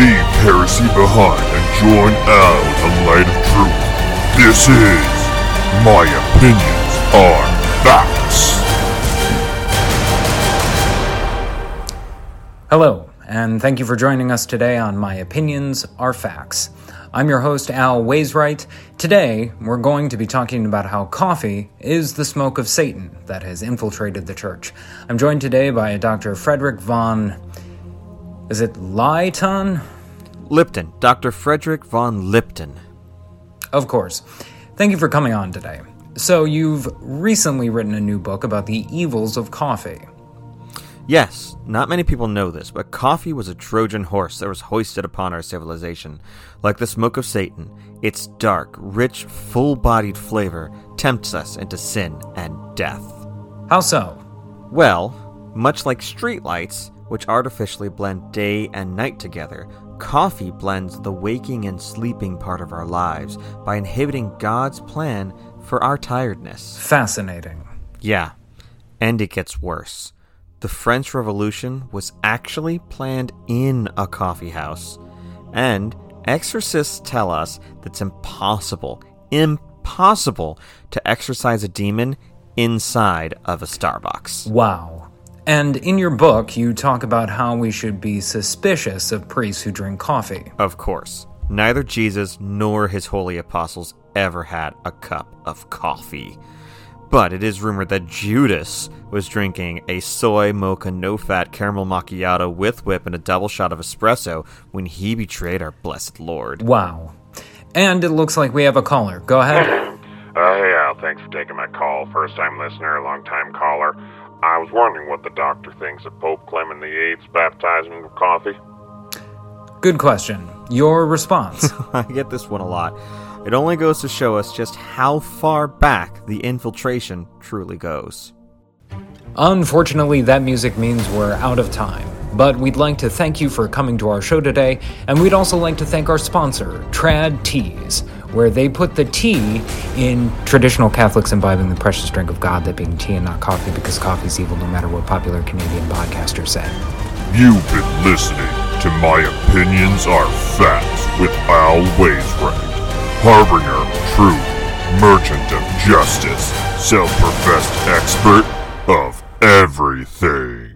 Leave heresy behind and join in the light of truth. This is My Opinions Are Facts. Hello, and thank you for joining us today on My Opinions Are Facts. I'm your host, Al Waysright. Today, we're going to be talking about how coffee is the smoke of Satan that has infiltrated the church. I'm joined today by Dr. Fredrick von. Is it Leyton? Lipton, Dr. Fredrick vonLipton. Of course. Thank you for coming on today. So, you've recently written a new book about the evils of coffee. Yes, not many people know this, but coffee was a Trojan horse that was hoisted upon our civilization. Like the smoke of Satan, its dark, rich, full bodied flavor tempts us into sin and death. How so? Well, much like streetlights, which artificially blend day and night together, coffee blends the waking and sleeping part of our lives by inhibiting God's plan for our tiredness. Fascinating. Yeah, and it gets worse. The French Revolution was actually planned in a coffee house. And exorcists tell us that it's impossible, impossible to exorcise a demon inside of a Starbucks. Wow. And in your book, you talk about how we should be suspicious of priests who drink coffee. Of course, neither Jesus nor his holy apostles ever had a cup of coffee. But it is rumored that Judas was drinking a soy mocha no fat caramel macchiato with whip and a double shot of espresso when he betrayed our blessed Lord. Wow. And it looks like we have a caller. Go ahead. Uh, hey Al, thanks for taking my call. First time listener, long time caller. I was wondering what the doctor thinks of Pope Clement VIII's baptizing of coffee. Good question. Your response. I get this one a lot. It only goes to show us just how far back the infiltration truly goes. Unfortunately, that music means we're out of time. But we'd like to thank you for coming to our show today, and we'd also like to thank our sponsor, Trad Teas, where they put the tea in traditional Catholics imbibing the precious drink of God, that being tea and not coffee, because coffee's evil no matter what popular Canadian podcasters say. You've been listening to My Opinions Are Facts with Al Waysright, harbinger of truth, merchant of justice, self professed expert of everything.